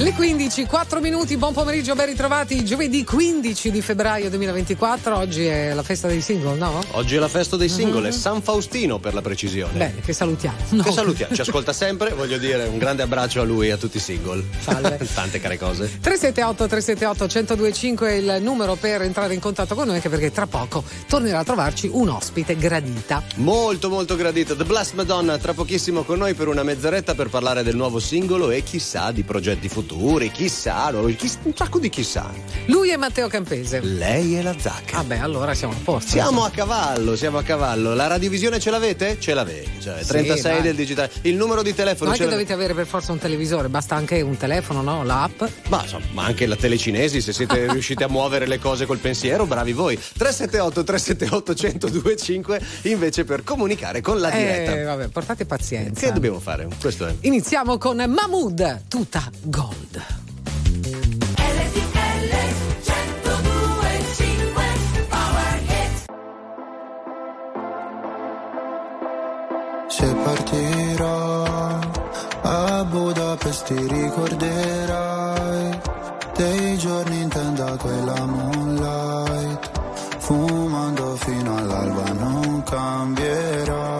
Le 15, 4 minuti, buon pomeriggio, ben ritrovati. Giovedì 15 di febbraio 2024. Oggi è la festa dei single, no? Oggi è la festa dei single, è San Faustino per la precisione. Bene, che salutiamo. No. Che salutiamo, ci ascolta sempre, voglio dire un grande abbraccio a lui e a tutti i single. Salve. Tante care cose. 378 378 1025 è il numero per entrare in contatto con noi, anche perché tra poco tornerà a trovarci un ospite gradita. Molto molto gradita. The Blessed Madonna tra pochissimo con noi per una mezz'oretta per parlare del nuovo singolo e chissà di progetti futuri futuri, chissà, chiss- un sacco di chissà. Lui è Matteo Campese. Lei è la Zacca. Vabbè, ah allora siamo a posto. Siamo a cavallo, siamo a cavallo. La radiovisione ce l'avete? Ce l'avete. Cioè, 36 sì, del digitale. Il numero di telefono Non è che dovete avere per forza un televisore, basta anche un telefono, no? L'app. Ma, ma anche la telecinesi, se siete riusciti a muovere le cose col pensiero, bravi voi. 378 378 1025 invece per comunicare con la diretta. Eh, vabbè, portate pazienza. Che dobbiamo fare? Questo è. Iniziamo con Mahmood, tutta gold. Se partirò a Budapest ti ricorderai dei giorni in tenda quella moonlight fumando fino all'alba non cambierai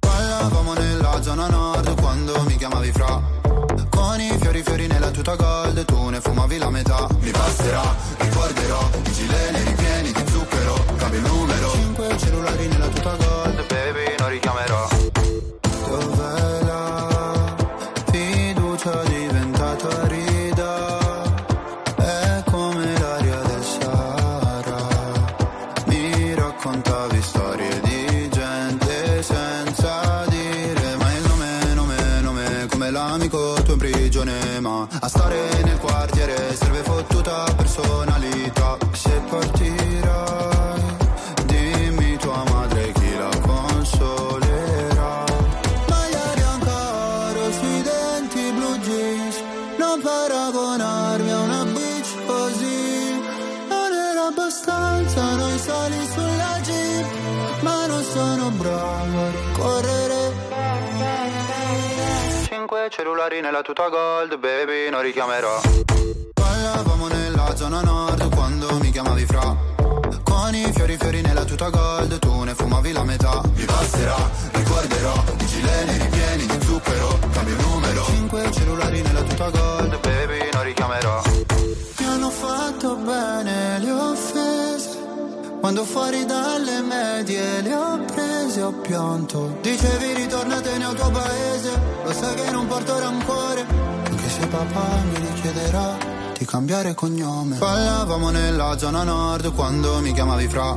Parlavamo nella zona nord quando mi chiamavi fra. Con i fiori fiori nella tuta gold Tu ne fumavi la metà. Mi passerà, ricorderò I gileni ripieni di zucchero Cambio il numero. Cinque cellulari nella tuta gold Baby, Cinque cellulari nella tuta gold Baby non richiamerò. Ballavamo nella zona nord Quando mi chiamavi fra. Con i fiori fiori nella tuta gold Tu ne fumavi la metà. Mi passerà, ricorderò I gileni ripieni di zucchero Cambio numero. Cinque cellulari nella tuta gold Baby non richiamerò. Mi hanno fatto bene le offese quando fuori dalle medie le ho prese ho pianto. Dicevi ritornatene al tuo paese. Lo sai che non porto rancore. Anche se papà mi richiederà Di cambiare cognome. Ballavamo nella zona nord Quando mi chiamavi fra.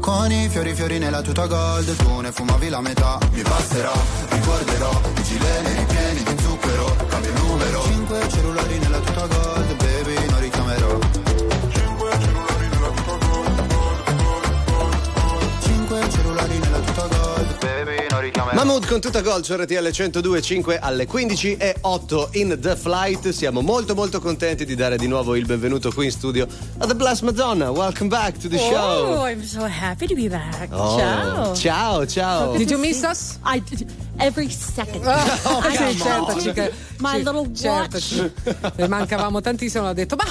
Con i fiori fiori nella tuta gold Tu ne fumavi la metà. Mi passerà, ricorderò. I gileni ripieni di zucchero Cambio numero. Cinque cellulari nella tuta gold Mahmood con tutta gol su RTL 102.5 alle 15 e 8 in The Flight. Siamo molto molto contenti di dare di nuovo il benvenuto qui in studio a The Blessed Madonna. Welcome back to the Oh, show. I'm so happy to be back. Oh, Ciao. Ciao, ciao. Did you miss us? I did every second. Oh, I sì, certo, ci ca- My sì, little certo, watch. le mancavamo tantissimo. Ho detto, ma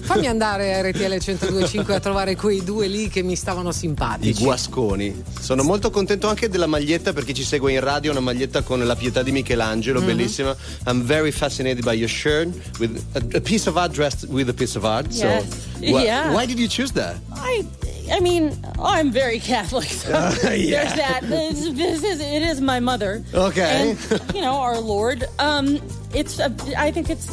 fammi andare a RTL 1025 a trovare quei due lì che mi stavano I simpatici. guasconi. Sono molto contento anche della maglietta per chi ci segue in radio, una maglietta con la pietà di Michelangelo, bellissima. I'm very fascinated by your shirt with a, a piece of art dressed with a piece of art. Yes. So, wh- Yeah. why did you choose that? I, I mean, I'm very Catholic. So yeah. There's that. This, this is, it is my mother. Okay. And, you know, our Lord. Um, it's. A, I think it's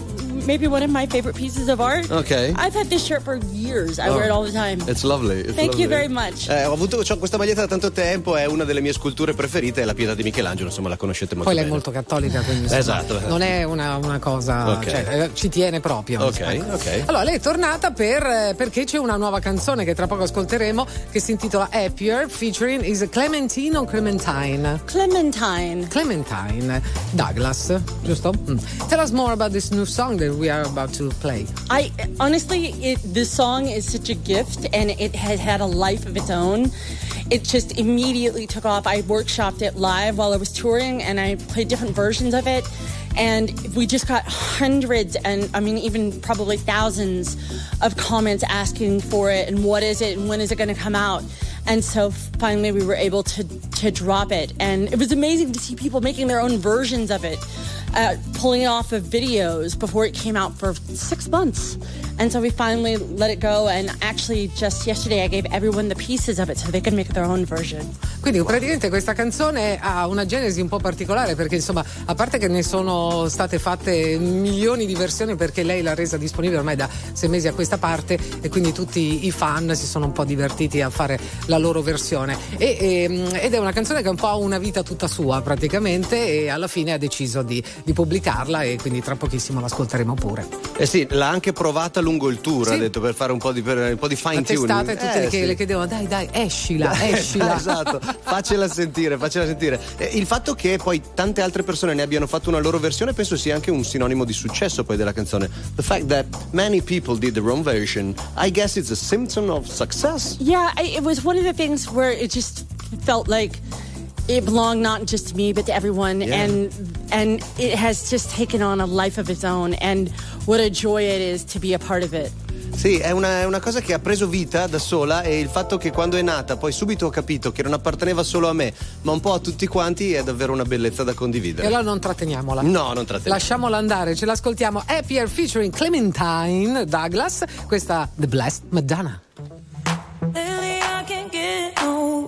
maybe one of my favorite pieces of art. Ok. I've had this shirt for years. I Oh. wear it all the time. It's lovely. it's Thank you lovely. very much. Eh, ho avuto c'ho questa maglietta da tanto tempo, è una delle mie sculture preferite, è la pietà di Michelangelo, insomma la conoscete molto Poi lei è bene. molto cattolica, quindi insomma, Esatto. non è una, una cosa, Ok. cioè, eh, ci tiene proprio. Ok, insomma. ok. Allora, lei è tornata per, eh, perché c'è una nuova canzone che tra poco ascolteremo che si intitola Happier, featuring is Clementine o Clementine? Clementine. Clementine Douglas, giusto? Mm. Tell us more about this new song that we are about to play. I honestly, it, this song is such a gift, and it has had a life of its own. It just immediately took off. I workshopped it live while I was touring, and I played different versions of it. And we just got hundreds, and I mean, even probably thousands of comments asking for it, and what is it, and when is it going to come out. And so finally, we were able to to drop it, and it was amazing to see people making their own versions of it, uh, pulling it off of videos before it came out for six months. And so we finally let it go, and actually, just yesterday, I gave everyone the pieces of it so they could make their own version. Quindi praticamente questa canzone ha una genesi un po' particolare perché insomma, a parte che ne sono state fatte milioni di versioni perché lei l'ha resa disponibile ormai da sei mesi a questa parte e quindi tutti i fan si sono un po' divertiti a fare la loro versione. E- e- ed è una canzone che un po' ha una vita tutta sua praticamente e alla fine ha deciso di, di pubblicarla e quindi tra pochissimo l'ascolteremo pure. Eh sì, l'ha anche provata lungo il tour, Sì. ha detto per fare un po' di, per- un po' di fine La tuning. testata e tutte Eh, le che sì. le chiedevano dai dai escila, escila. esatto, faccela sentire, faccela sentire. Eh, il fatto che poi tante altre persone ne abbiano fatto una loro versione penso sia anche un sinonimo di successo poi della canzone. The fact that many people did their own version, I guess it's a symptom of success. Yeah, I, it was one of the things where it just felt like it belonged not just to me but to everyone, Yeah. and and it has just taken on a life of its own. And what a joy it is to be a part of it. Sì, è una, è una cosa che ha preso vita da sola e il fatto che quando è nata poi subito ho capito che non apparteneva solo a me, ma un po' a tutti quanti è davvero una bellezza da E condividere. allora non tratteniamola. No, non tratteniamo. Lasciamola andare, ce l'ascoltiamo. Happier featuring Clementine Douglas. Questa The Blessed Madonna. Lately I can't get no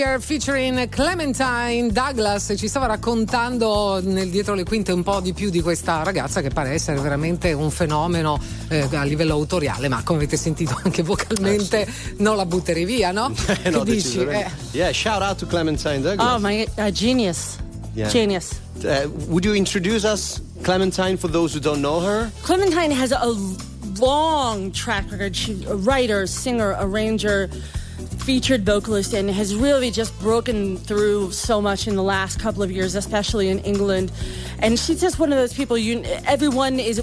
Happier featuring Clementine Douglas ci stava raccontando nel dietro le quinte un po' di più di questa ragazza che pare essere veramente un fenomeno eh, a livello autoriale ma come avete sentito anche vocalmente eh, sì. non la butterei via no? Eh, no dici? Eh. Yeah, shout out to Clementine Douglas. Oh my uh, genius. Yeah. Genius. Uh, would you introduce us Clementine for those who don't know her? Clementine has a long track record. She's a writer, singer, arranger featured vocalist and has really just broken through so much in the last couple of years, especially in England. And she's just one of those people you everyone is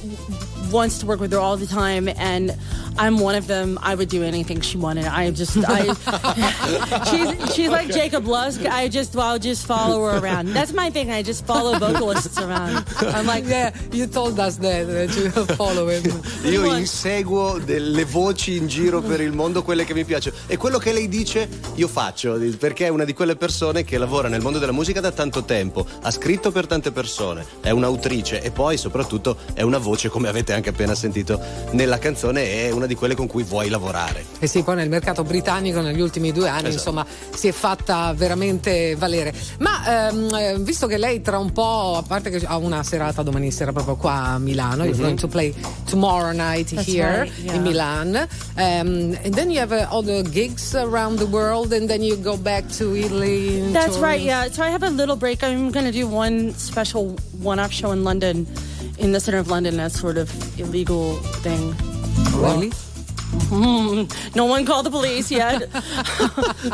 wants to work with her all the time and I'm one of them. I would do anything she wanted. I just, I, she's, she's like Jacob Lusk. I just, I'll just follow her around. That's my thing. I just follow vocalists around. I'm like, yeah, you told us that, that you follow him. Io inseguo delle voci in giro per il mondo, quelle che mi piacciono. E quello che lei dice, io faccio, perché è una di quelle persone che lavora nel mondo della musica da tanto tempo, ha scritto per tante persone, è un'autrice e poi soprattutto è una voce, come avete anche appena sentito nella canzone, è una di quelle con cui vuoi lavorare. E eh sì, poi nel mercato britannico negli ultimi due anni, esatto. insomma, si è fatta veramente valere. Ma ehm, eh, visto che lei tra un po', a parte che ha una serata domani sera proprio qua a Milano, mm-hmm. you're going to play tomorrow night That's here right, yeah. in Milan, um, and then you have uh, all the gigs around the world, and then you go back to Italy. That's right, yeah. So I have a little break. I'm going to do one special one-off show in London. In the center of London, as sort of illegal thing. Really? Mm, no one called the police yet.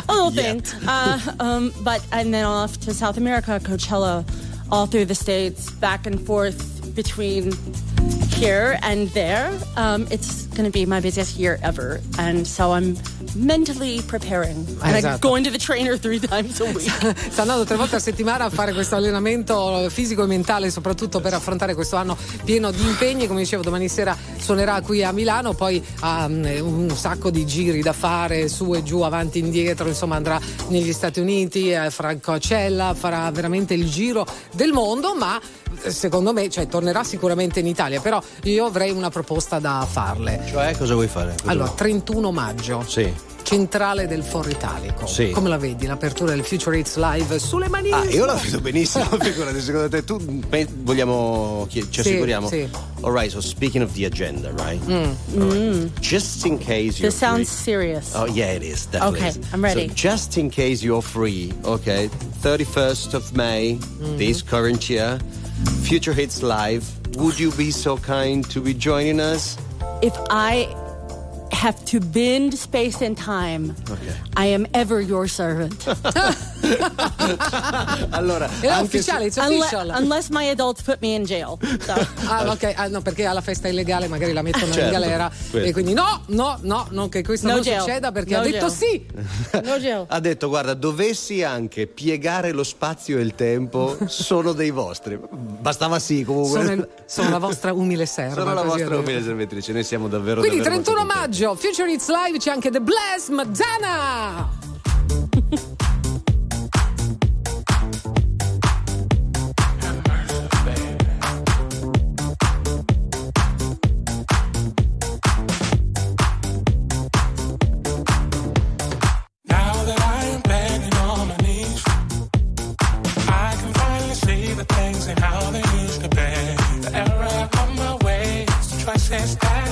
a little thing. Uh, um, but and then off to South America, Coachella, all through the states, back and forth between here and there. Um, it's going to be my busiest year ever, and so I'm mentally preparing. And esatto. I go into the trainer three times a week. Sta andando tre volte a settimana a fare questo allenamento fisico e mentale, soprattutto per affrontare questo anno pieno di impegni. Come dicevo, domani sera suonerà qui a Milano, poi ha um, un sacco di giri da fare su e giù, avanti e indietro. Insomma, andrà negli Stati Uniti, eh, a Coachella, farà veramente il giro del mondo, ma secondo me, cioè, tornerà sicuramente in Italia, però io avrei una proposta da farle. Cioè, cosa vuoi fare? Cosa allora, vuoi? 31 maggio. Sì. Centrale del Foro Italico. Sì. Come la vedi? L'apertura del Future Hits Live sulle mani. Ah, io la vedo benissimo, figurati, secondo te tu vogliamo ci Sì, assicuriamo? sì. Alright, so speaking of the agenda, right? Mm. Alright. Just in case you're This sounds free. serious. Oh yeah, it is. Definitely. Okay, is. I'm ready. So just in case you're free, okay, 31st of May, Mm-hmm. this current year, Future Hits Live. Would you be so kind to be joining us? If I have to bend space and time, Okay. I am ever your servant. Allora, È ufficiale, it's Unle- official. unless my adults put me in jail. So. Ah, ok, ah, no, perché alla festa illegale magari la mettono in Certo, galera. questo. E quindi no, no, no, non che questo No non jail. succeda perché No ha detto jail. sì. No jail. ha detto guarda dovessi anche piegare lo spazio e il tempo sono dei vostri bastava sì comunque Sono, sono la vostra umile serva. Sono la vostra umile servitrice noi siamo davvero Quindi davvero 31 molto contenti. maggio, Future Hits Live, c'è anche The Bless Madonna. Now that I am begging on my knees, I can finally see the things and how they used to be. The error of my ways, the choices that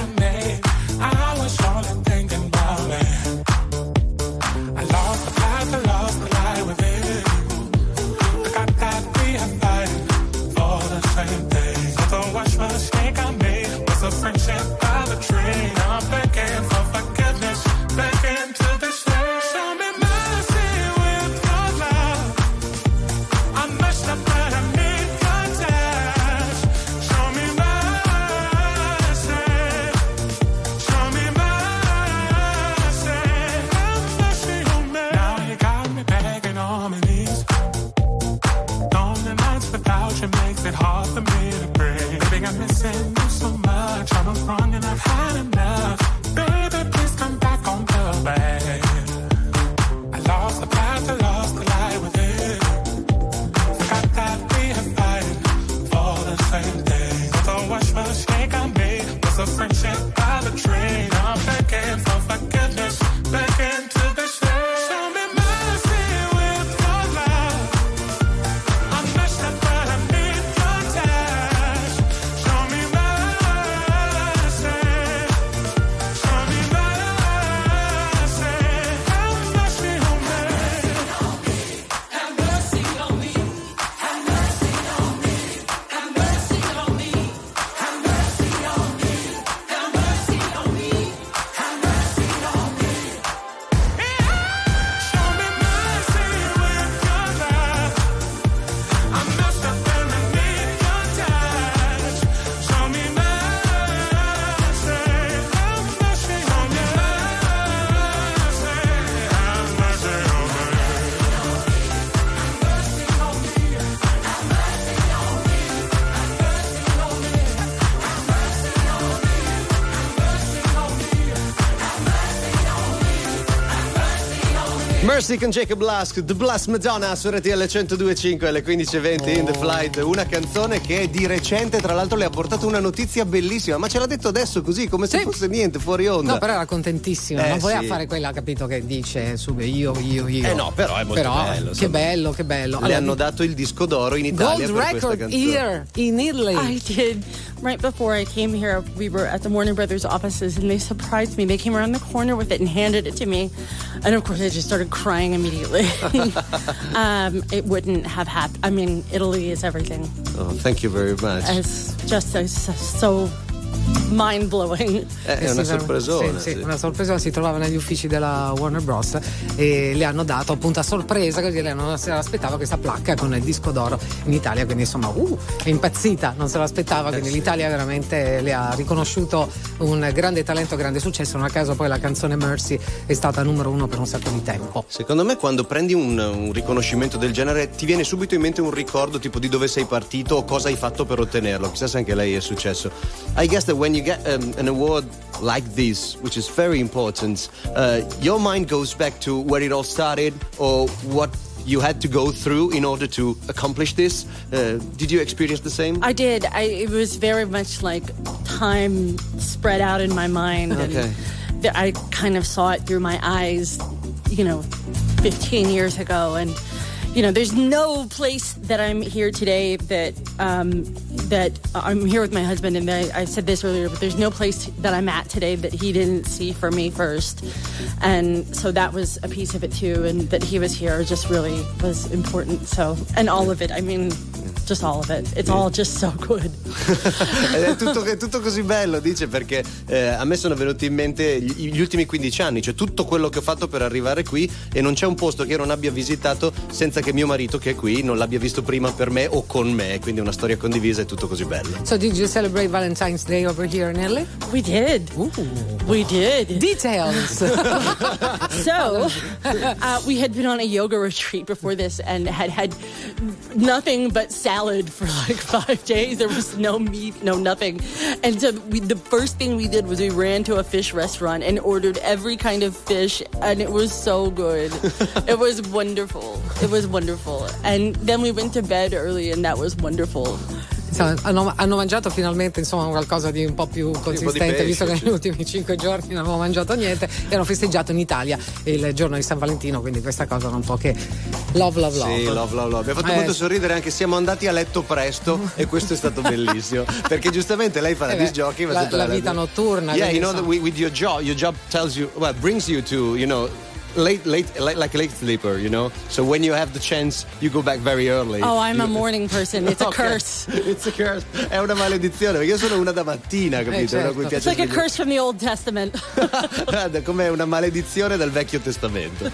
Mercy con Jacob Lusk, The Blast Madonna su RTL 102.5 alle 15.20 in The Flight, una canzone che di recente tra l'altro le ha portato una notizia bellissima, ma ce l'ha detto adesso così come se Sì. fosse niente, fuori onda. No, però era contentissima. Eh, non voleva sì. fare quella, capito, che dice su io, io, io. Eh no, però è molto Però, bello, Che insomma. bello, che bello. Le Allora, hanno dato il disco d'oro in Italia Gold per questa record canzone. here in Italy. Right before I came here, we were at the Warner Brothers offices and they surprised me. They came around the corner with it and handed it to me. And of course, I just started crying immediately. um, it wouldn't have happened. I mean, Italy is everything. Oh, thank you very much. It's just so, so mind blowing. Eh, è Eh una sì, sorpresona. Sì, sì, una sorpresa si trovava negli uffici della Warner Bros. e le hanno dato appunto a sorpresa, così lei non se l'aspettava questa placca con il disco d'oro in Italia, quindi insomma uh, è impazzita, non se l'aspettava, Eh, quindi l'Italia veramente le ha riconosciuto un grande talento, grande successo, non a caso poi la canzone Mercy è stata numero uno per un sacco di tempo. Secondo me quando prendi un, un riconoscimento del genere ti viene subito in mente un ricordo tipo di dove sei partito o cosa hai fatto per ottenerlo. Chissà se anche lei è successo. I guess that when you get um, an award like this, which is very important, uh, your mind goes back to where it all started or what you had to go through in order to accomplish this. Uh, did you experience the same? I did. I, it was very much like time spread out in my mind. Okay. And I kind of saw it through my eyes, you know, 15 years ago. And, you know, there's no place that I'm here today that um, that I'm here with my husband. And I, I said this earlier, but there's no place that I'm at today that he didn't see for me first. And so that was a piece of it too. And that he was here just really was important. So, and all of it, I mean, just all of it. It's all just so good. È tutto, è tutto così bello, dice, perché eh, a me sono venuti in mente gli, gli ultimi 15 anni, cioè tutto quello che ho fatto per arrivare qui e non c'è un posto che io non abbia visitato senza che mio marito che è qui non l'abbia visto prima per me o con me, quindi è una storia condivisa e tutto così bello. So did you celebrate Valentine's Day over here in Italy? We did. We did. Details. So, uh, we had been on a yoga retreat before this and had had nothing but salad for like five days. There was no meat, no nothing. And so, we, the first thing we did was we ran to a fish restaurant and ordered every kind of fish, and it was so good. it was wonderful. It was wonderful. And then we went to bed early, and that was wonderful. Insomma, hanno, hanno mangiato finalmente insomma, qualcosa di un po' più consistente, pesce, visto che negli ultimi cinque giorni non avevamo mangiato niente. E hanno festeggiato in Italia il giorno di San Valentino, quindi questa cosa non può che love, love, love. Sì, love, love, love. Mi ha fatto Eh, molto sorridere anche siamo andati a letto presto e questo è stato bellissimo perché giustamente lei fa la Eh jockey ma la- la vita notturna, yeah you know with your job your job tells you well brings you to you know late late like, like a late sleeper you know so when you have the chance you go back very early Oh, I'm a You- morning person. It's a Ok. curse. It's a curse. È una maledizione perché io sono una da mattina, capito? certo. Una a cui It's like a curse from the Old Testament. Guarda, come una maledizione dal Vecchio Testamento.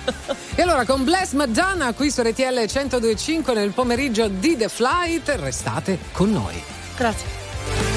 E allora con Bless Madonna qui su RTL 1025 nel pomeriggio di The Flight, restate con noi. Grazie.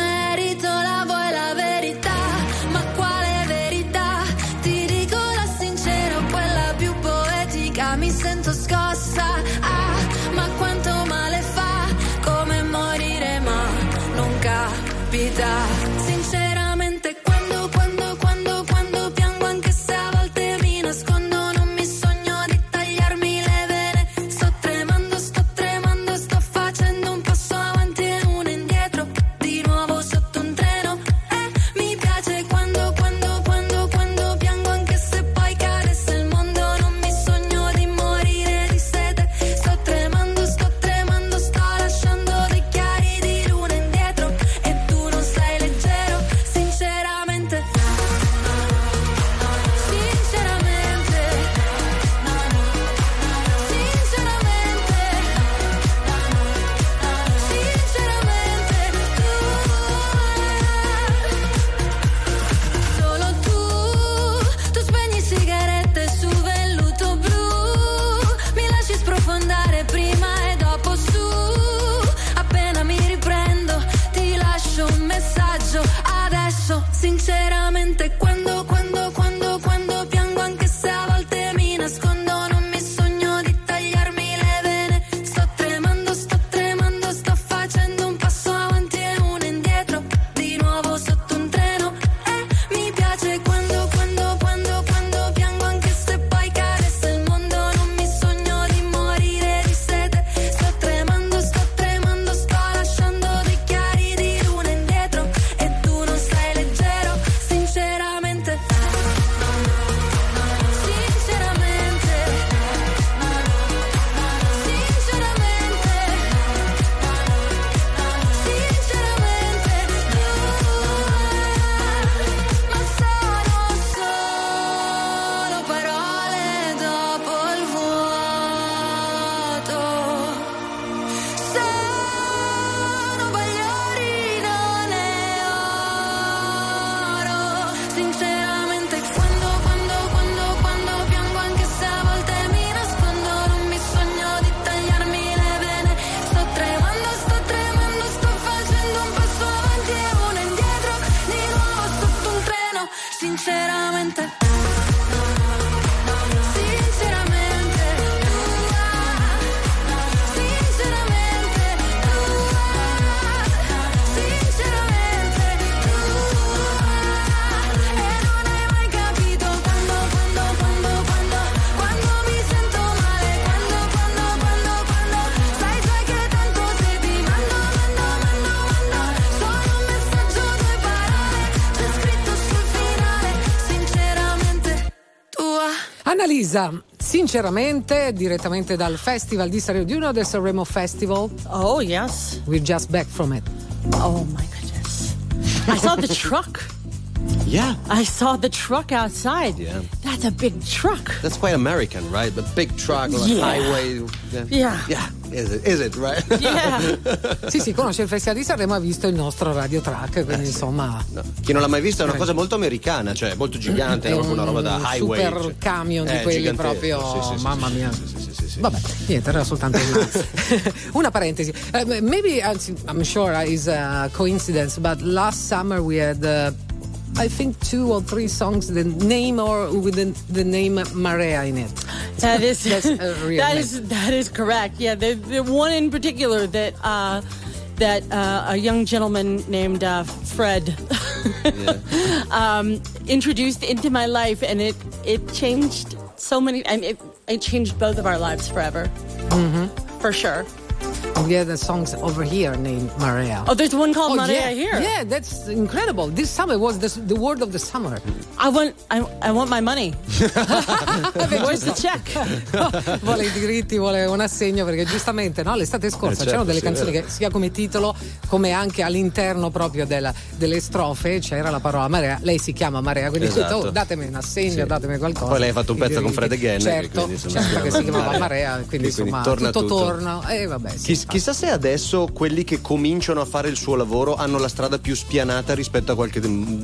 Annalisa, sinceramente, direttamente dal Festival di Sanremo, do you know the Sanremo Festival? Oh, yes. We're just back from it. Oh, my goodness. I saw the truck. Yeah. I saw the truck outside. Yeah. That's a big truck. That's quite American, right? The big truck, like Yeah. highway. Yeah. Yeah. Is it? Is it right? Yeah. Sì, sì, conosce il Festival di Sanremo, ha visto il nostro radio track, quindi insomma No. Chi non l'ha mai visto è una cosa molto americana, cioè molto gigante, è una roba da highway. super cioè. camion di Eh, quelli proprio, sì, sì, mamma mia. Vabbè, niente, era soltanto una, una parentesi. Eh, maybe, I'm sure it's a coincidence, but last summer we had, uh, I think, two or three songs, the name or with the, the name Marea in it. That is, That's a real that, is that is correct. Yeah, the, the one in particular that uh, that uh, a young gentleman named uh, Fred um, introduced into my life, and it it changed so many. I mean, it, it changed both of our lives forever, Mm-hmm. for sure. We had the songs over here named Marea. Oh, there's one called Oh, Maria yeah. here. Yeah, that's incredible. This summer was the, the word of the summer. I want I, I want my money. Where's the check? vuole i diritti, vuole un assegno perché giustamente no, l'estate scorsa Eh, certo, c'erano delle sì, canzoni che sia come titolo come anche all'interno proprio della- delle strofe c'era la parola Marea. Lei si chiama Marea, quindi ho detto, Esatto. oh, datemi un assegno, Sì. datemi qualcosa. Poi lei ha fatto un I pezzo con. Fred again, Certo, quindi, insomma, certo che si chiamava Marea. Marea, quindi, Quindi insomma torna tutto, tutto. torna. E vabbè, sì, Chi-. Chissà se adesso quelli che cominciano a fare il suo lavoro hanno la strada più spianata rispetto a qualche,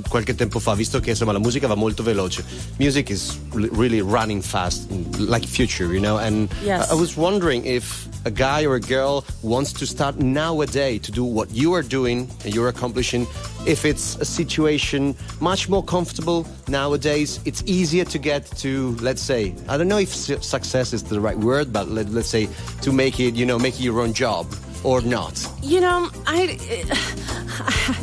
qualche tempo fa, visto che insomma la musica va molto veloce. Music is really running fast, like future, you know. And Yes. I, was wondering if a guy or a girl wants to start nowadays to do what you are doing and you're accomplishing, if it's a situation much more comfortable nowadays, it's easier to get to, let's say, I don't know if su- success is the right word, but let, let's say to make it, you know, make it your own job or not. You know, I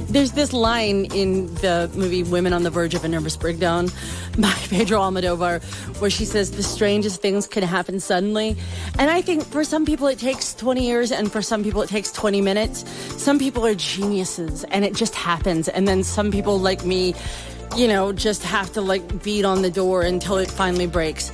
there's this line in the movie Women on the Verge of a Nervous Breakdown by Pedro Almodovar where she says the strangest things can happen suddenly. And I think for some people it takes 20 years and for some people it takes 20 minutes. Some people are geniuses and it just happens. And then some people like me, you know, just have to like beat on the door until it finally breaks.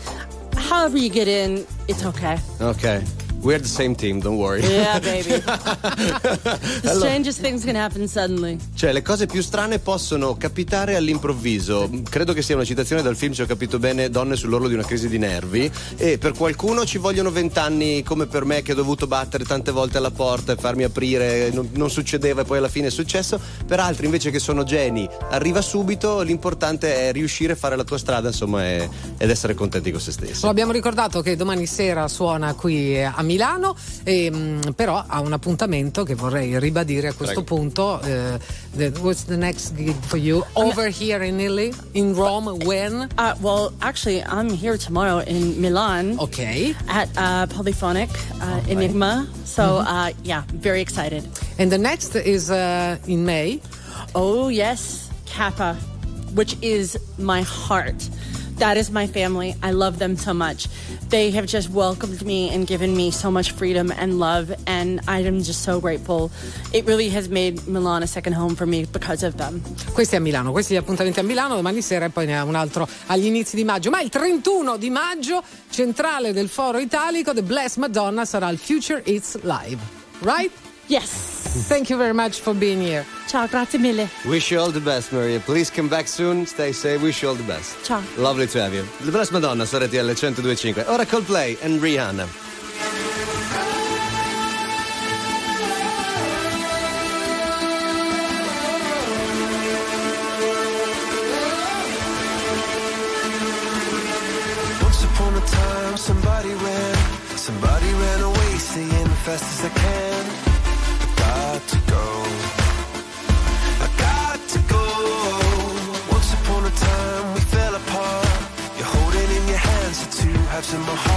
However you get in, it's okay. Okay. We're the same team, don't worry. Yeah, baby. the strangest things can happen suddenly. Cioè, le cose più strane possono capitare all'improvviso. Credo che sia una citazione dal film, se ho capito bene, Donne sull'orlo di una crisi di nervi. E per qualcuno ci vogliono vent'anni, come per me, che ho dovuto battere tante volte alla porta e farmi aprire, non, non succedeva e poi alla fine è successo. Per altri, invece, che sono geni, arriva subito. L'importante è riuscire a fare la tua strada, insomma, e- ed essere contenti con se stessi. Lo abbiamo ricordato che domani sera suona qui a Milano, e, mh, però ha un appuntamento che vorrei ribadire a questo Prego. punto. eh, the- what's the next gig for you? Over here in Italy, in Rome, when? Uh, well, actually, I'm here tomorrow in Milan Ok. at uh, Polyphonic uh, Enigma. So, uh, yeah, very excited. And the next is uh, in May. Oh, yes, Kappa, which is my heart. That is my family. I love them so much. They have just welcomed me and given me so much freedom and love, and I am just so grateful. It really has made Milan a second home for me because of them. Questi a Milano, questi appuntamenti a Milano, domani sera e poi ne ha un altro agli inizi di maggio. Ma il 31 di maggio, centrale del Foro Italico, The Blessed Madonna sarà il Future It's Live. Right? Yes. Thank you very much for being here. Ciao, grazie mille. Wish you all the best, Maria. Please come back soon. Stay safe. Wish you all the best. Ciao. Lovely to have you. The Blessed Madonna su RTL 102.5. Ora Coldplay and Rihanna. Once upon a time, somebody ran, somebody ran away, saying fast as I can. Two halves of my heart.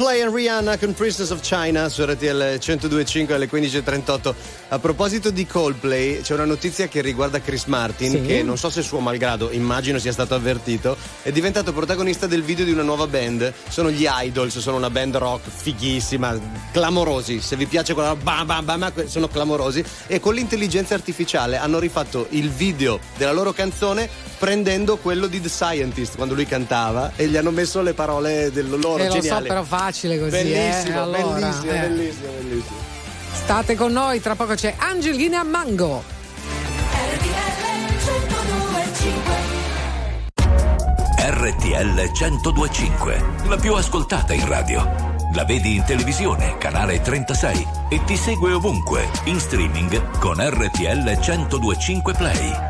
Coldplay and Rihanna con Princess of China su RTL 102.5 alle 15.38. A proposito di Coldplay, c'è una notizia che riguarda Chris Martin, Sì. che non so se suo malgrado, immagino sia stato avvertito, è diventato protagonista del video di una nuova band. Sono gli Idols, sono una band rock fighissima, clamorosi. Se vi piace quella bam bam bam, sono clamorosi. E con l'intelligenza artificiale hanno rifatto il video della loro canzone prendendo quello di The Scientist quando lui cantava e gli hanno messo le parole del loro Eh, lo so, però facile così. Bellissimo, eh, allora, bellissimo, eh. bellissimo, bellissimo. State con noi, tra poco c'è Angelina Mango. RTL 1025, la più ascoltata in radio. La vedi in televisione, canale 36 e ti segue ovunque, in streaming con RTL 1025 Play.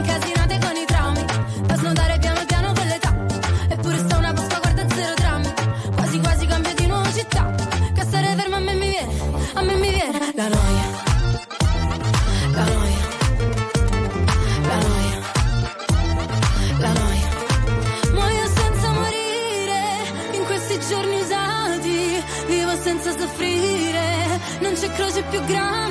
c'è croce più grande.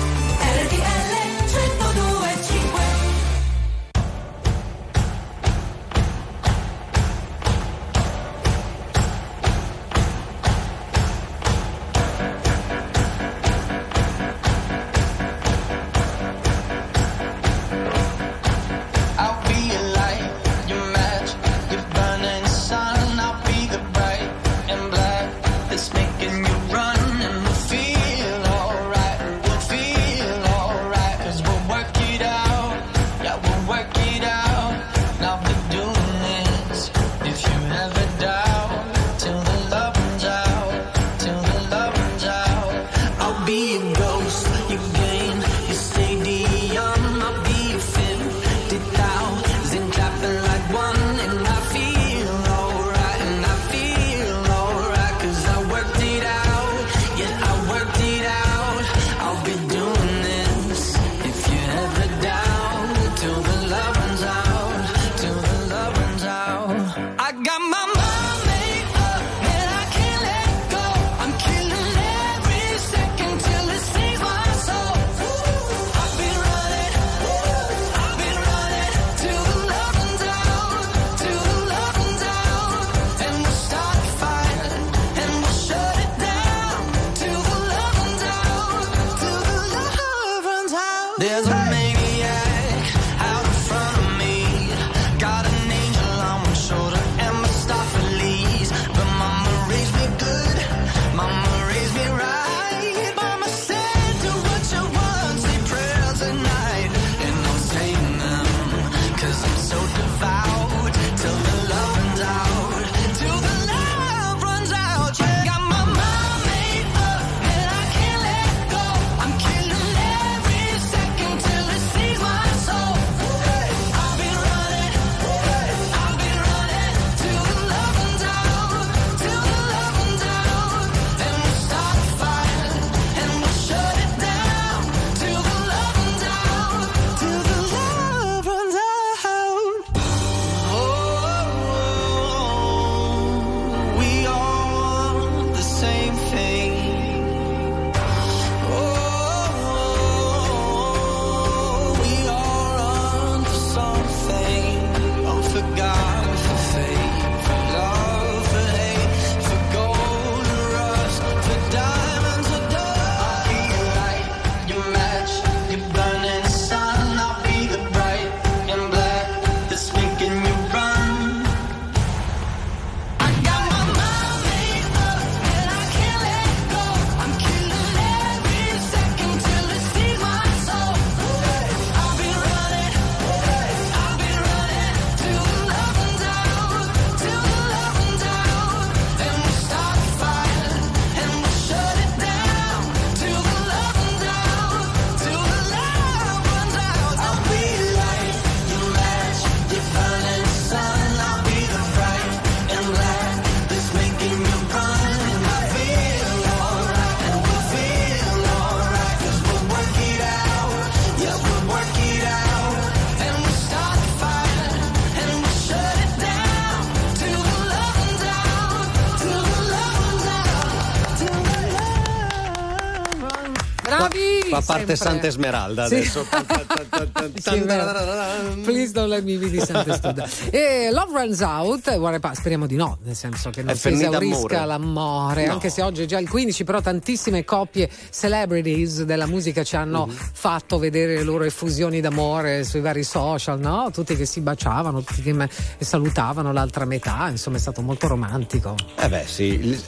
Fa parte sempre. Santa Esmeralda Sì. adesso. Sì. Please don't let me be di Santa Studa. E Love Runs Out, guarda, pa- speriamo di no, nel senso che non È si esaurisca amore. l'amore, No. anche se oggi è già il 15, però tantissime coppie celebrities della musica ci hanno Mhm. fatto vedere le loro effusioni d'amore sui vari social, no? Tutti che si baciavano, tutti che salutavano l'altra metà, insomma è stato molto romantico. Eh beh, sì.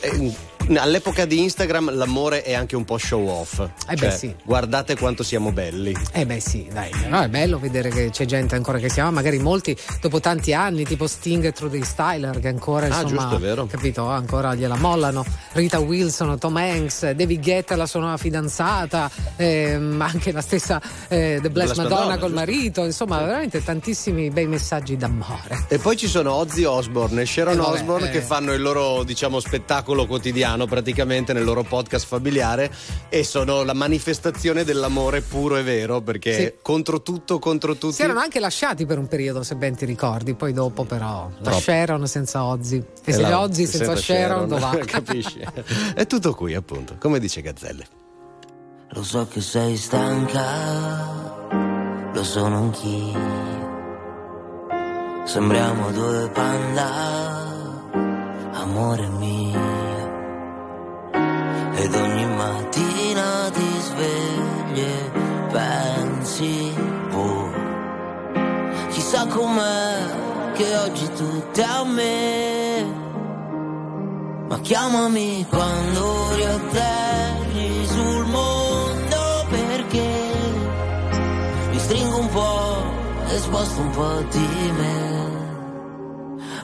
All'epoca di Instagram l'amore è anche un po' show off. Eh beh, Cioè, sì. Guardate quanto siamo belli. Eh beh sì, dai, però è bello vedere che c'è gente ancora che si ama, magari molti dopo tanti anni, tipo Sting e Trudy Styler, che ancora Ah, insomma, giusto, è vero. capito, ancora gliela mollano. Rita Wilson, Tom Hanks, David Guetta, la sua nuova fidanzata, ehm, anche la stessa eh, The Blessed Madonna, Madonna, col giusto. marito, insomma, veramente tantissimi bei messaggi d'amore. E poi ci sono Ozzy Osbourne e Sharon Eh, vabbè, Osbourne eh. che fanno il loro, diciamo, spettacolo quotidiano praticamente nel loro podcast familiare e sono la manifestazione dell'amore puro e vero perché Sì. contro tutto, contro tutti. Si erano anche lasciati per un periodo, se ben ti ricordi, poi dopo però la Troppo. Sharon senza Ozzy. E E se la- Ozzy senza Sharon, dove va? Capisci? È tutto qui, appunto, come dice Gazzelle. Lo so che sei stanca, lo sono anch'io. Sembriamo due panda, amore mio. Ed ogni mattina ti svegli e pensi, oh, chissà com'è che oggi tutto è a me. Ma chiamami quando riatterri sul mondo perché mi stringo un po' e sposto un po' di me.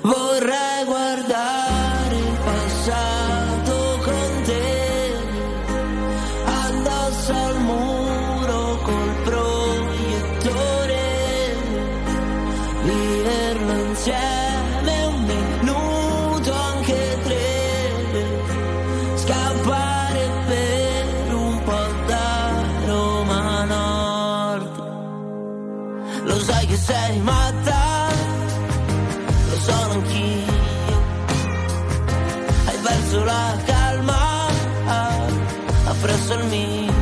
Vorrei guardare sei matta, lo sono anch'io. Hai perso la calma, appresso il mio.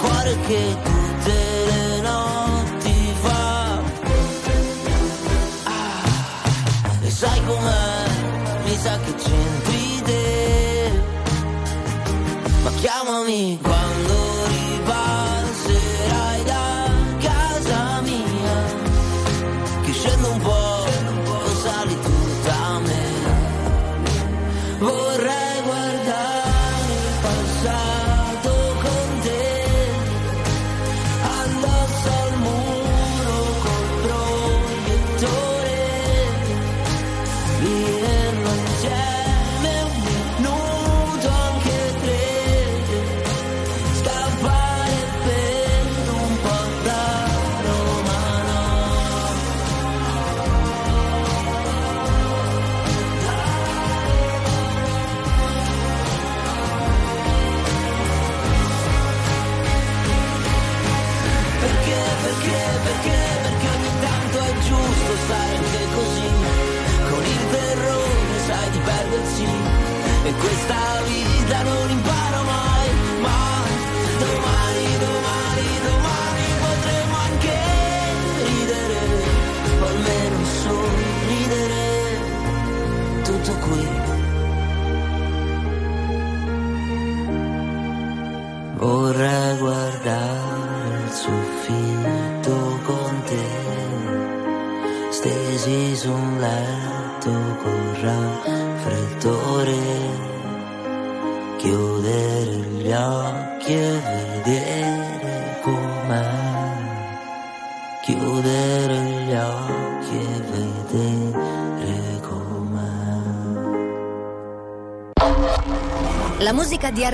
Cuore che tutte le notti fa. Ah, e sai com'è? Mi sa che c'entri te. Ma chiamami quando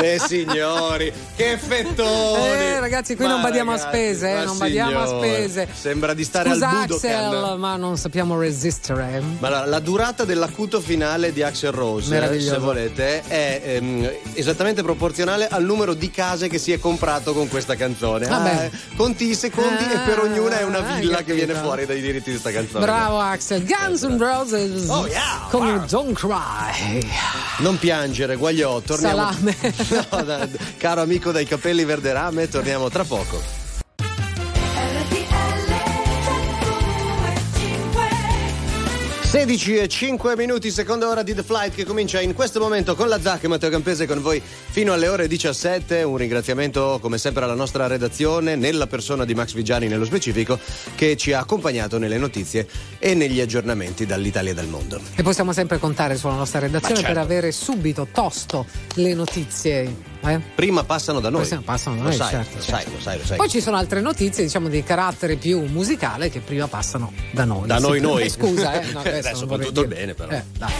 Eh signori, che effettoni! Eh, ragazzi, qui Ma non badiamo ragazzi, a spese, eh, non badiamo a spese. Sembra di stare Scusa al Budokan. Axel, ma non sappiamo resistere. Ma la, la durata dell'acuto finale di Axel Rose, Meraviglioso. se volete, è ehm, esattamente proporzionale al numero di case che si è comprato con questa canzone. Vabbè. Ah, eh, conti i secondi e per ognuna è una Ah, villa che viene fuori dai diritti di questa canzone. Bravo Axel. Guns N' Roses. Oh, yeah, Con wow. il Don't Cry. Non piangere, Guagliò, torniamo. Salame. No, da- caro amico dai capelli verderame, torniamo tra poco. 16 e 5 minuti, seconda ora di The Flight che comincia in questo momento con la Zac e Matteo Campese con voi fino alle ore 17. Un ringraziamento come sempre alla nostra redazione, nella persona di Max Vigiani nello specifico, che ci ha accompagnato nelle notizie e negli aggiornamenti dall'Italia e dal mondo. E possiamo sempre contare sulla nostra redazione certo. per avere subito, tosto, le notizie Eh? Prima passano da noi. Passano da Lo noi, sai, certo, lo certo. sai, lo sai, lo sai. Poi ci sono altre notizie, diciamo, di carattere più musicale che prima passano da noi. Da noi, Sì, noi. Scusa, eh. No, adesso Adesso vorrei tutto dire. bene, però. Eh, dai.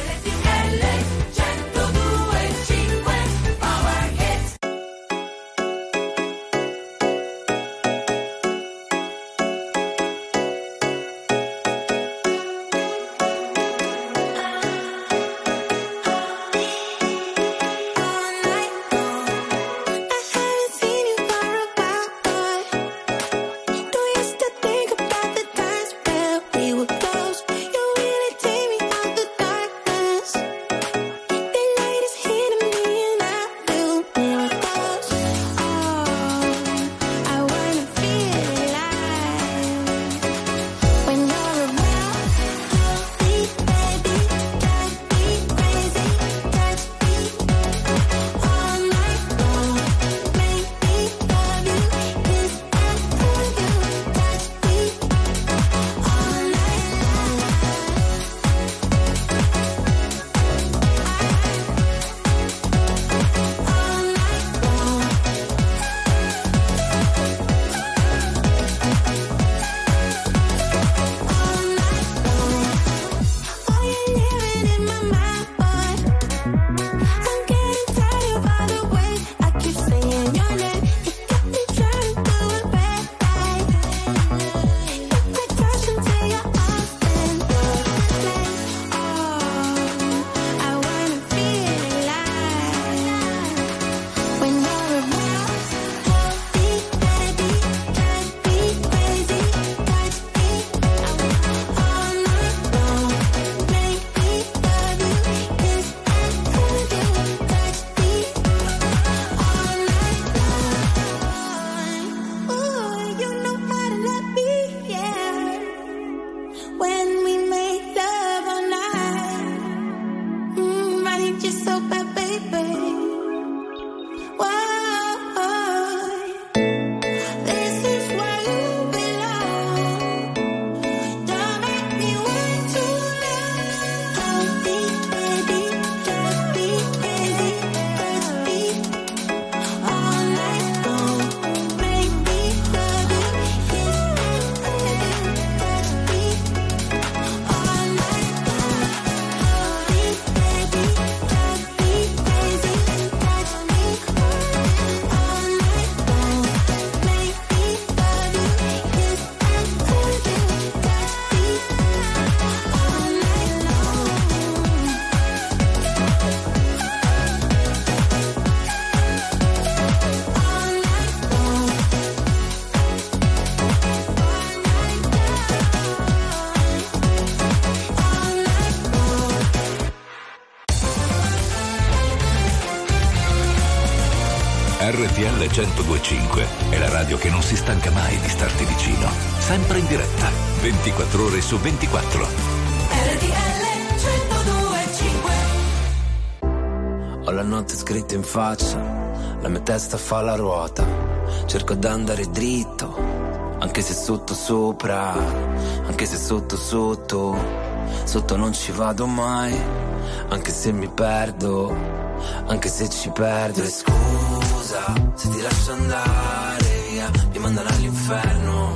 1025 è la radio che non si stanca mai di starti vicino. Sempre in diretta, 24 ore su 24. RTL 1025 Ho la notte scritta in faccia, la mia testa fa la ruota. Cerco d'andare dritto, anche se sotto sopra, anche se sotto sotto, sotto non ci vado mai, anche se mi perdo, anche se ci perdo. E scusa se ti lascio andare via, mi mandano all'inferno.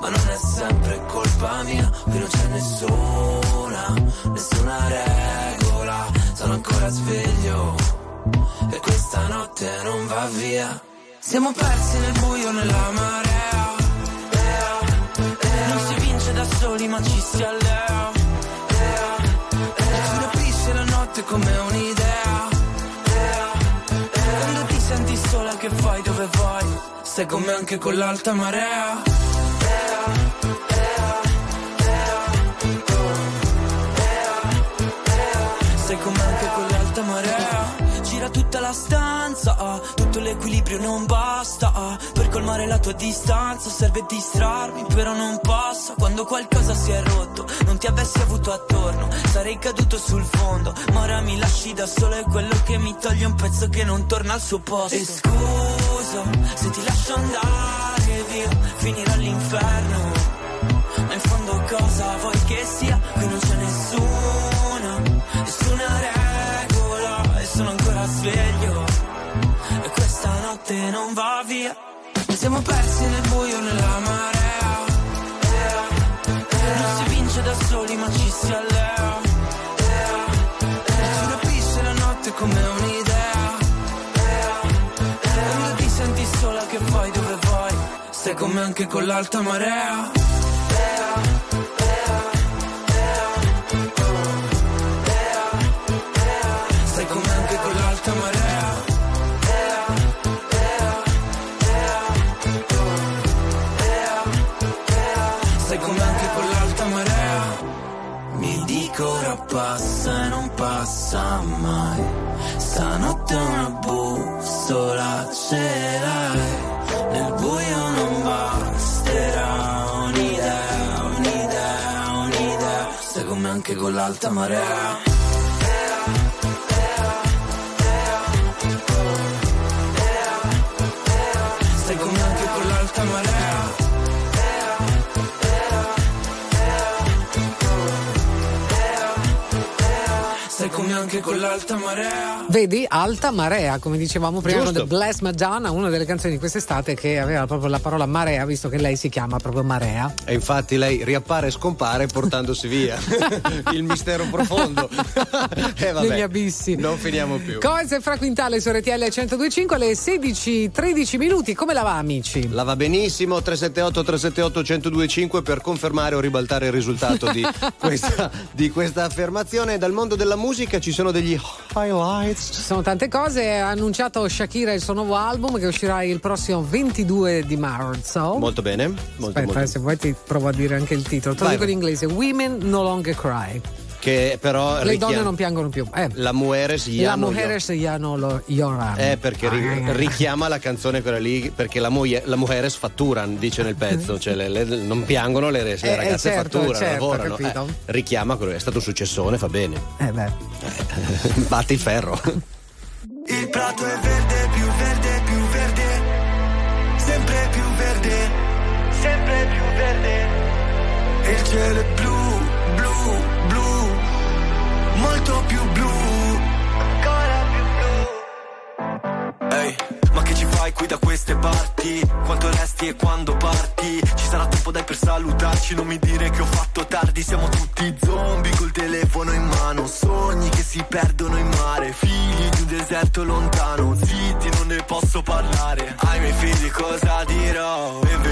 Ma non è sempre colpa mia, qui non c'è nessuna, nessuna regola, sono ancora sveglio e questa notte non va via. Siamo persi nel buio, nella marea, ea, ea. non si vince da soli ma ci si allea, ea, ea. ci rapisce la notte come un'idea, sola che fai dove vai, stai con me anche con l'alta marea. Sei come anche con l'alta marea Gira tutta la stanza ah, Tutto l'equilibrio non basta ah, colmare la tua distanza Serve distrarmi però non passa Quando qualcosa si è rotto Non ti avessi avuto attorno Sarei caduto sul fondo. Ma ora mi lasci da solo È quello che mi toglie un pezzo che non torna al suo posto. E scusa se ti lascio andare via Finirò all'inferno. Ma in fondo cosa vuoi che sia? Qui non c'è nessuna, nessuna regola E sono ancora sveglio. Parte non va via. Siamo persi nel buio, nella marea. Non si vince da soli, ma ci si allea. Si capisce la notte come un'idea. Quando ti senti sola che fai dove vai? Stai con me anche con l'alta marea. Passa mai. Stanotte una bussola ce l'hai. Nel buio non basterà un'idea, un'idea, un'idea. Stai con me anche con l'alta marea. Anche con l'alta marea. Vedi, Alta Marea, come dicevamo prima, Giusto. The Bless Madonna, una delle canzoni di quest'estate che aveva proprio la parola marea, visto che lei si chiama proprio Marea. E infatti lei riappare e scompare portandosi via il mistero profondo. e vabbè, Negli abissi. Non finiamo più. Cose fra quintale su RTL 1025 alle 16.13 minuti. Come la va, amici? La va benissimo, 378 378 1025 per confermare o ribaltare il risultato di questa, di questa affermazione. Dal mondo della musica ci sono degli highlights. Ci sono tante cose. Ha annunciato Shakira il suo nuovo album che uscirà il prossimo 22 di marzo. Molto bene. Molto, Aspetta, molto. eh, se vuoi ti provo a dire anche il titolo. Te lo dico in inglese: Women no longer cry. Che però Le richiama- donne non piangono più. Eh. La mujeres ya La no mujeres ya no lo lloran. Eh, perché ri- richiama la canzone quella lì, perché la, muie- la mujeres fatturan, dice nel pezzo, cioè le- le- non piangono le, le Eh, ragazze eh, certo, fatturano, certo, lavorano. capito. Eh, richiama quello, è stato un successone, fa bene. Eh beh. Batti il ferro. Il prato è verde, più verde, più verde. Sempre più verde, sempre più verde. Il cielo è blu, fai qui da queste parti? Quanto resti e quando parti? Ci sarà tempo dai per salutarci, non mi dire che ho fatto tardi, siamo tutti zombie col telefono in mano, sogni che si perdono in mare, figli di un deserto lontano, zitti non ne posso parlare. Ai miei figli cosa dirò? Benvenuti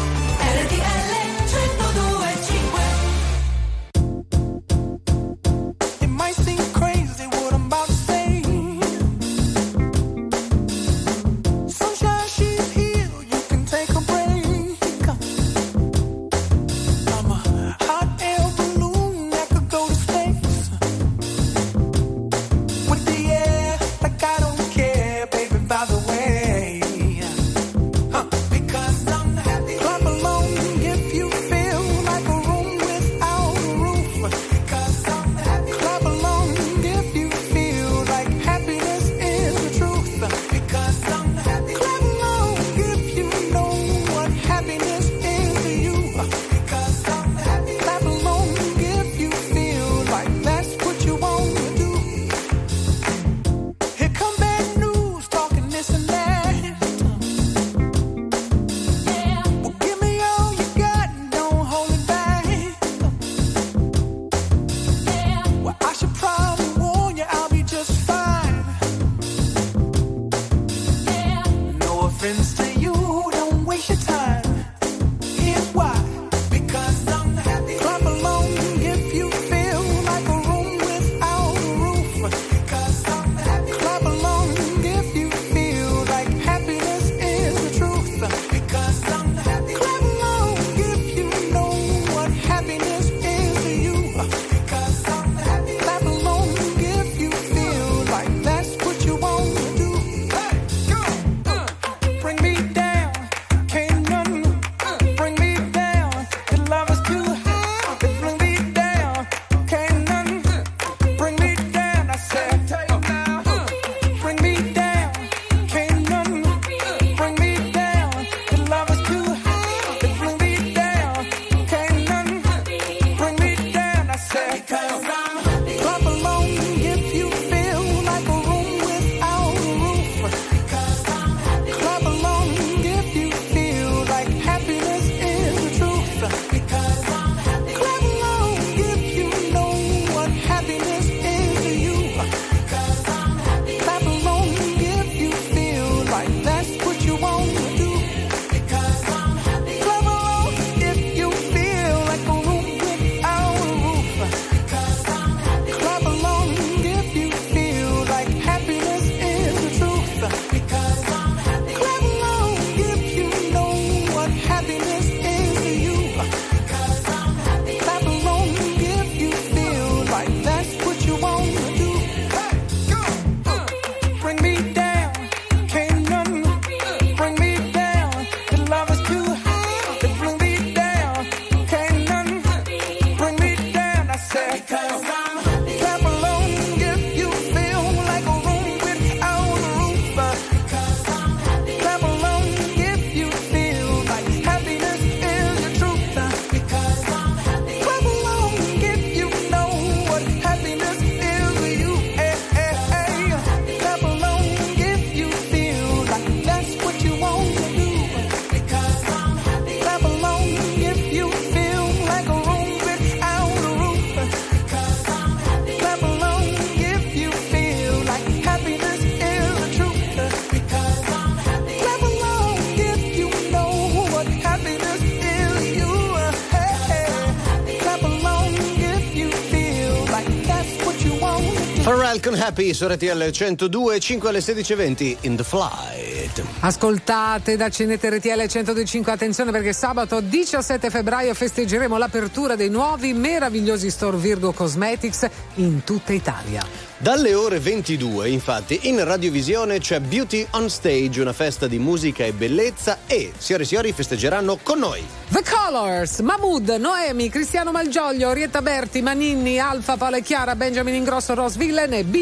Happy su RTL 102, 5 alle 16.20 in the flight. Ascoltate da Cinete RTL 125, attenzione perché sabato 17 febbraio festeggeremo l'apertura dei nuovi meravigliosi store Virgo Cosmetics in tutta Italia. Dalle ore 22, infatti, in radiovisione c'è Beauty on Stage, una festa di musica e bellezza e signori e signori, festeggeranno con noi. The Colors, Mahmood, Noemi, Cristiano Malgioglio, Orietta Berti, Maninni, Alfa, Paola Chiara, Benjamin Ingrosso, Rose Villene, e B.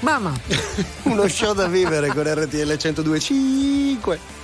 Mamma. Uno show da vivere con RTL 1025.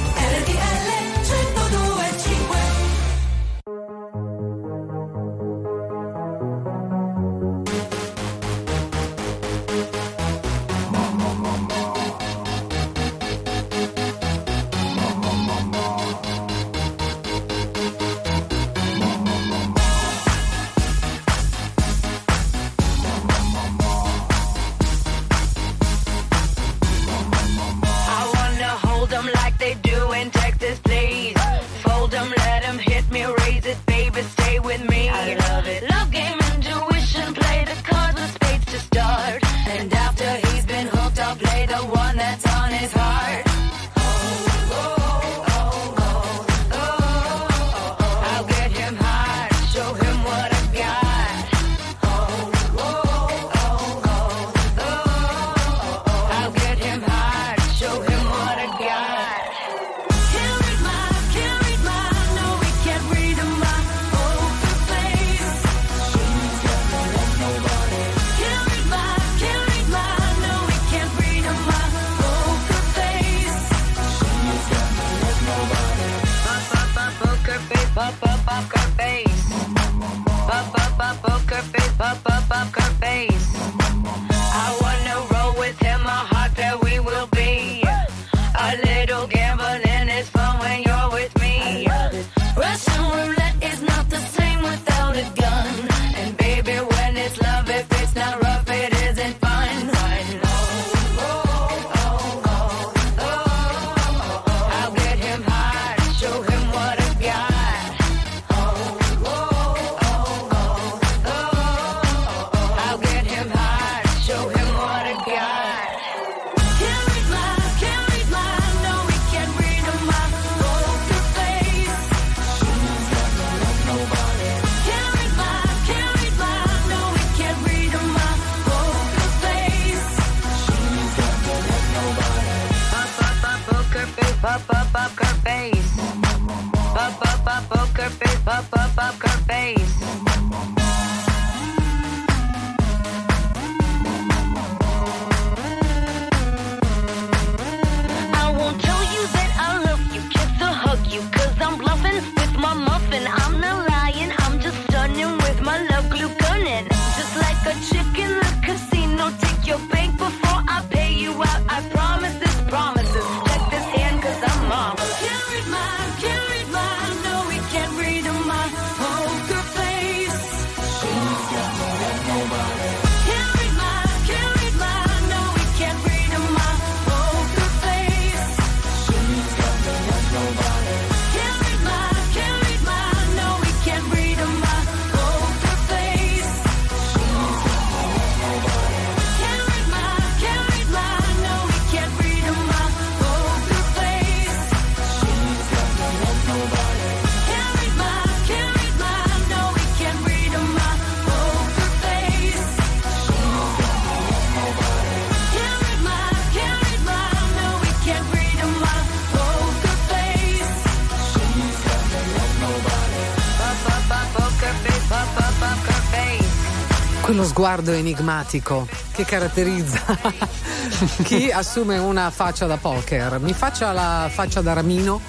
Quello sguardo enigmatico che caratterizza chi assume una faccia da poker. Mi faccia la faccia da Ramino.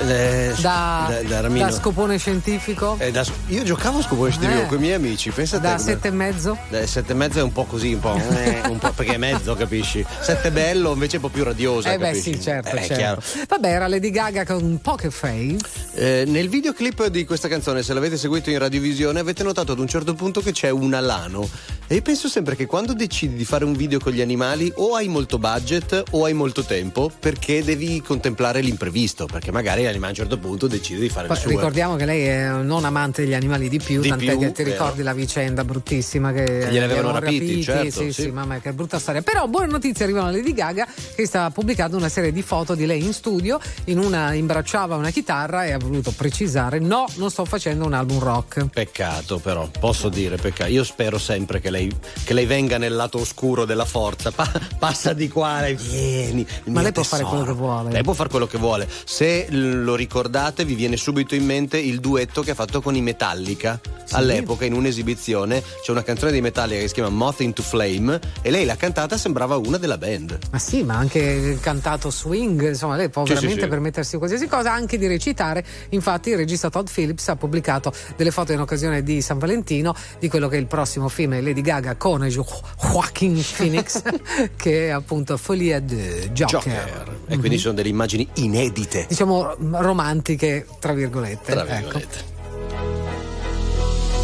Eh, Da, da- da da scopone scientifico? Eh, da- io giocavo a scopone scientifico Eh. con i miei amici, pensa te. Da come- sette e mezzo? Eh, sette e mezzo è un po' così, un po', un po' perché è mezzo, capisci? Sette bello, invece è un po' più radiosa. Eh beh capisci? sì, certo, Eh, certo. Vabbè, era Lady Gaga con Poker Face. Eh, nel videoclip di questa canzone, se l'avete seguito in radiovisione, avete notato ad un certo punto che c'è un alano. E io penso sempre che quando decidi di fare un video con gli animali, o hai molto budget o hai molto tempo, perché devi contemplare l'imprevisto. Perché magari l'animale a un certo punto decide di fare Poi il suo. ricordiamo che lei è non amante degli animali di più, Di tant'è più, che ti vero. ricordi la vicenda bruttissima che, Che avevano erano rapiti, certo, sì, sì. sì, mamma mia, che brutta storia. Però buone notizie arrivano a Lady Gaga che sta pubblicando una serie di foto di lei in studio, in una imbracciava una chitarra e ha voluto precisare "No, non sto facendo un album rock". Peccato, però, posso dire peccato. Io spero sempre che lei, che lei venga nel lato oscuro della forza. Pa- passa di qua, lei vieni. Ma lei può fare quello che vuole. Lei può fare quello che vuole. Se l- lo ricordate, vi viene subito in mente il duetto che ha fatto con i Metallica. All'epoca, in un'esibizione, c'è una canzone dei Metallica che si chiama Moth into Flame e lei l'ha cantata, sembrava una della band. Ma sì, ma anche cantato swing, insomma, lei può Sì, veramente sì, sì. permettersi qualsiasi cosa, anche di recitare. Infatti, il regista Todd Phillips ha pubblicato delle foto in occasione di San Valentino di quello che è il prossimo film Lady Gaga con Jo- Joaquin Phoenix, che è appunto Folie de Joker. E quindi sono delle immagini inedite. Diciamo romantiche, tra virgolette. Tra ecco.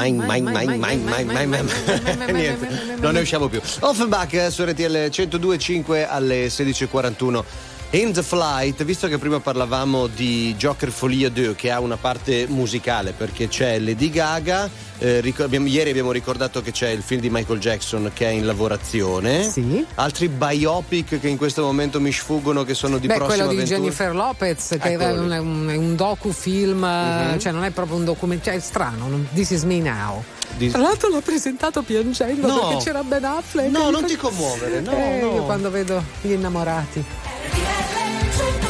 Mine, mine, mine, mine, mine, mine, mine. Niente, non ne usciamo più. Offenbach eh, su RTL 102.5 alle 16.41. In the Flight, visto che prima parlavamo di Joker Folie 2 che ha una parte musicale perché c'è Lady Gaga, eh, ricor- abbiamo- ieri abbiamo ricordato che c'è il film di Michael Jackson che è in lavorazione, Sì. altri biopic che in questo momento mi sfuggono che sono di Beh, prossima quello di avventura. Jennifer Lopez, che era lì. un, un, è un docufilm, Mhm. cioè non è proprio un documentario, cioè è strano. non- This is me now. Dis- Tra l'altro l'ho presentato piangendo No. perché c'era Ben Affleck. No, non fa- ti commuovere, no, Eh, no. Io quando vedo gli innamorati. RTL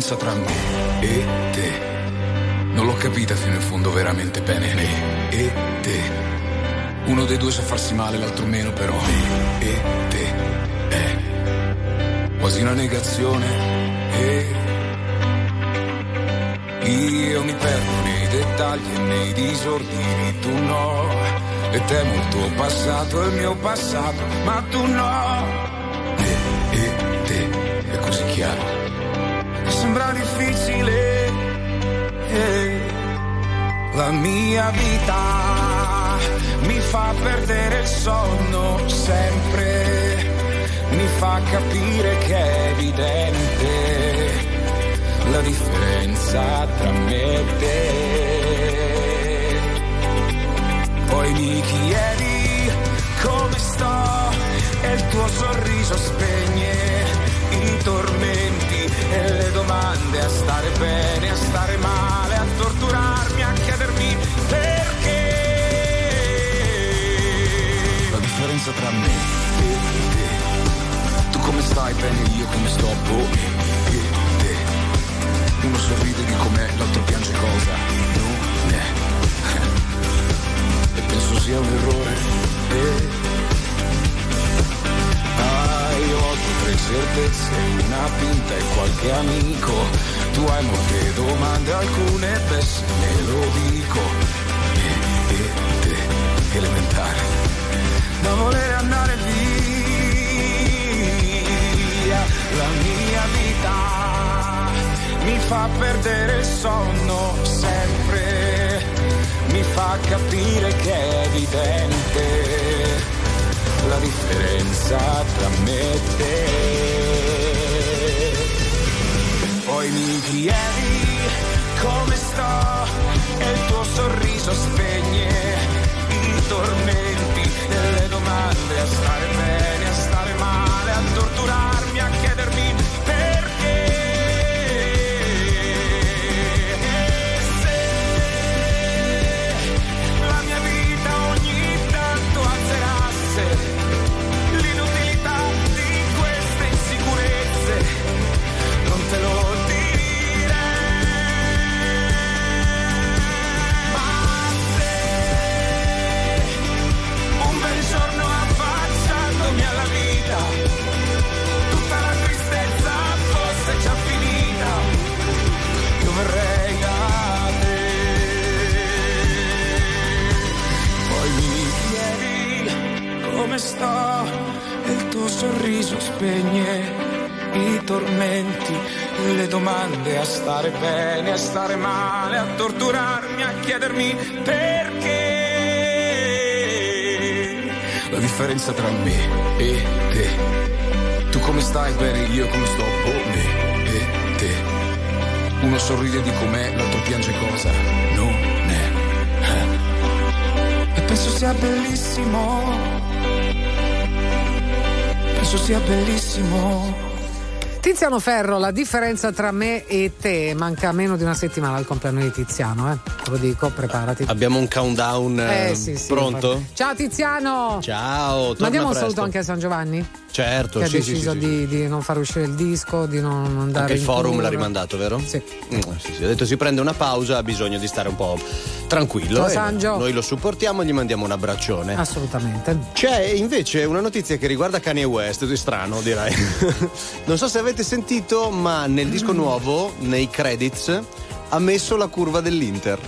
Differenza tra me e te non l'ho capita fino in fondo veramente bene. Me e te. Uno dei due sa farsi male, l'altro meno, però. Me e te è quasi una negazione. E io mi perdo nei dettagli e nei disordini, tu no. E temo il tuo passato il mio passato, ma tu no. Eh. La mia vita mi fa perdere il sonno sempre, mi fa capire che è evidente la differenza tra me e te. Poi mi chiedi come sto e il tuo sorriso spegne i tormenti e le domande a stare bene, a stare male, a torturarmi, a chiedermi perché. La differenza tra me e te. Tu come stai bene, io come sto, boh, e te. Uno sorride di com'è, l'altro piange cosa non è. E penso sia un errore. E Io ho due tre certezze, una pinta e qualche amico. Tu hai molte domande, alcune besse, me lo dico. E, e te, elementare. Da volere andare via, la mia vita mi fa perdere il sonno sempre, mi fa capire che è evidente la differenza tra me e te. Poi mi chiedi come sto e il tuo sorriso spegne i tormenti e le domande a stare bene, a stare male, a torturarmi, a chiedermi sorride di com'è, l'altro piange cosa non è. Eh. E penso sia bellissimo. Penso sia bellissimo. Tiziano Ferro, la differenza tra me e te, manca meno di una settimana al compleanno di Tiziano, eh. Lo dico, preparati. Abbiamo un countdown eh, Eh, sì, sì, pronto? infatti. Ciao Tiziano! Ciao, Mandiamo un saluto anche a San Giovanni? Certo, che ha sì, sì, deciso sì, sì, di, di non far uscire il disco, di non andare Anche il forum tour. l'ha rimandato, vero? Sì. Mm, sì, sì. Ha detto si prende una pausa, ha bisogno di stare un po' tranquillo. Ciao, e Sangio. Noi lo supportiamo e gli mandiamo un abbraccione. Assolutamente. C'è invece una notizia che riguarda Kanye West, è strano direi. non so se avete sentito, ma nel Mm. disco nuovo, nei credits, ha messo la curva dell'Inter.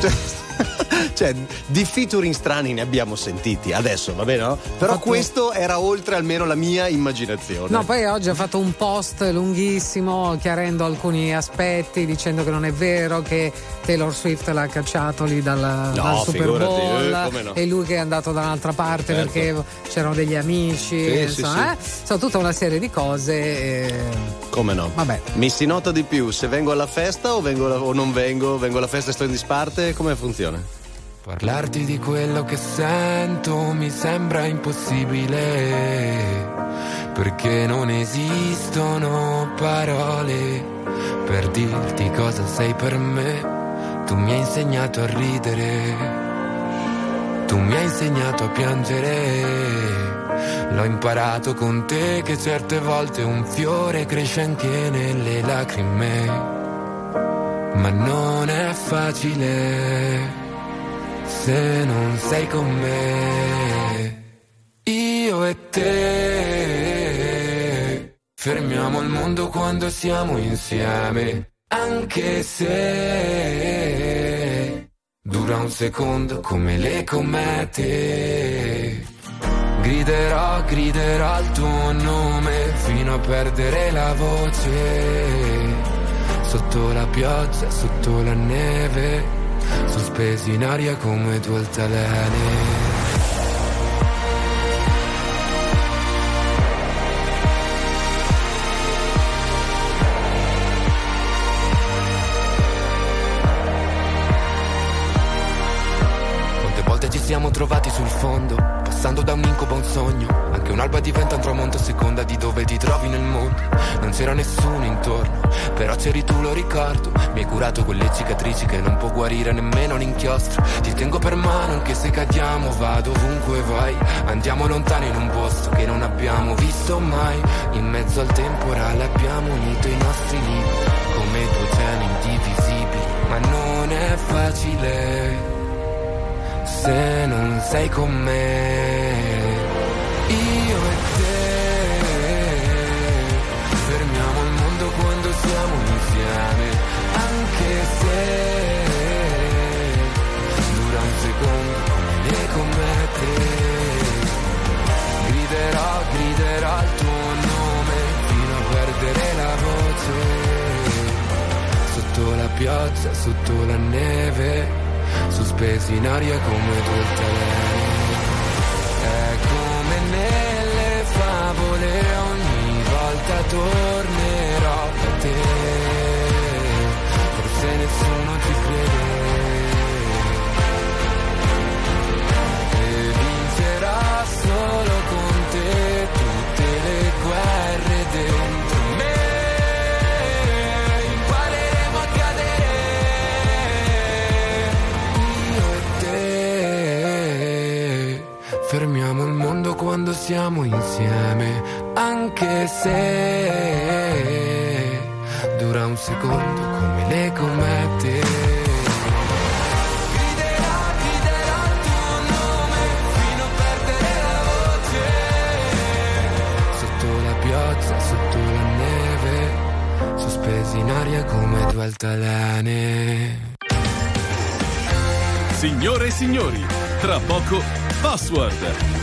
Cioè, cioè, di featuring strani ne abbiamo sentiti adesso, va bene, no? Però Fatto- questo era oltre almeno la mia immaginazione. No, poi oggi ha fatto un post lunghissimo chiarendo alcuni aspetti, dicendo che non è vero che Taylor Swift l'ha cacciato lì dal, dal Super figurati, Bowl eh, no. e lui che è andato da un'altra parte Certo. perché c'erano degli amici, Sì, insomma, sì, eh? Insomma, tutta una serie di cose. e- Come no? Vabbè. Mi si nota di più se vengo alla festa o, vengo alla- o non vengo, vengo alla festa e sto in disparte, come funziona? Parlarti di quello che sento mi sembra impossibile, perché non esistono parole per dirti cosa sei per me. Tu mi hai insegnato a ridere, tu mi hai insegnato a piangere. L'ho imparato con te che certe volte un fiore cresce anche nelle lacrime, ma non è facile se non sei con me. Io e te fermiamo il mondo quando siamo insieme, anche se dura un secondo come le comete. Griderò, griderò il tuo nome fino a perdere la voce. Sotto la pioggia, sotto la neve, sospesi in aria come due altalene. Quante volte ci siamo trovati sul fondo, passando da un incubo a un sogno. Anche un'alba diventa un tramonto a seconda di dove ti trovi nel mondo. Non c'era nessuno intorno, però c'eri tu, lo ricordo. Mi hai curato quelle cicatrici che non può guarire nemmeno l'inchiostro. Ti tengo per mano anche se cadiamo, vado ovunque vai. Andiamo lontano in un posto che non abbiamo visto mai. In mezzo al temporale abbiamo unito i nostri libri come due geni indivisibili. Ma non è facile se non sei con me. Fermiamo il mondo quando siamo insieme, anche se dura un secondo come le comete. Griderò, griderò il tuo nome fino a perdere la voce. Sotto la pioggia, sotto la neve sospesi in aria come due altalene. È come nelle favole, volta tornerò da te. Forse nessuno ci crede. E vincerà solo con te tutte le guerre dentro me. Impareremo a cadere io e te fermiamo il mondo quando siamo insieme, anche se dura un secondo come le comete. Griderò, griderò il tuo nome fino a perdere la voce. Sotto la pioggia, sotto la neve, sospesi in aria come due altalene. Signore e signori, tra poco Password.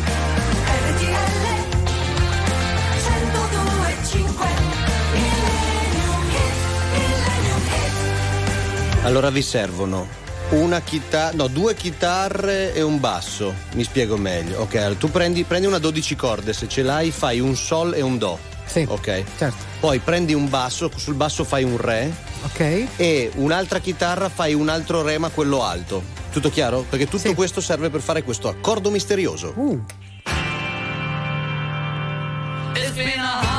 Allora vi servono una chitarra, no, due chitarre e un basso. Mi spiego meglio. Ok, allora tu prendi, prendi una 12 corde, se ce l'hai fai un sol e un do. Sì. Ok. Certo. Poi prendi un basso, sul basso fai un re. Ok. E un'altra chitarra fai un altro re, ma quello alto. Tutto chiaro? Perché tutto questo serve per fare questo accordo misterioso. Uh. It's been a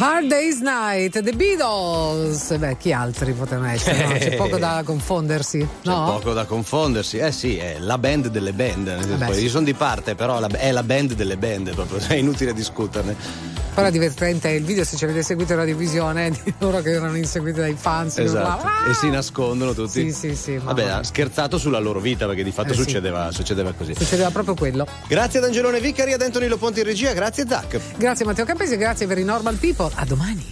Hard Day's Night, The Beatles. Beh, chi altri potevano essere? no? C'è poco da confondersi, C'è no? poco da confondersi. Eh sì, è la band delle band. Vabbè, poi sì. Io sono di parte, però è la band delle band, proprio, è inutile discuterne. Poi era divertente il video se ci avete seguito la divisione di loro che erano inseguiti dai fans. Esatto. urlavano, E si nascondono tutti. Sì, sì, sì. Vabbè, ha scherzato sulla loro vita perché di fatto Eh sì. succedeva, succedeva così. Succedeva proprio quello. Grazie ad Angelone Vicari, ad Antonino Ponti in regia, grazie Zac. Grazie Matteo Campesi, grazie per i Normal People. A domani.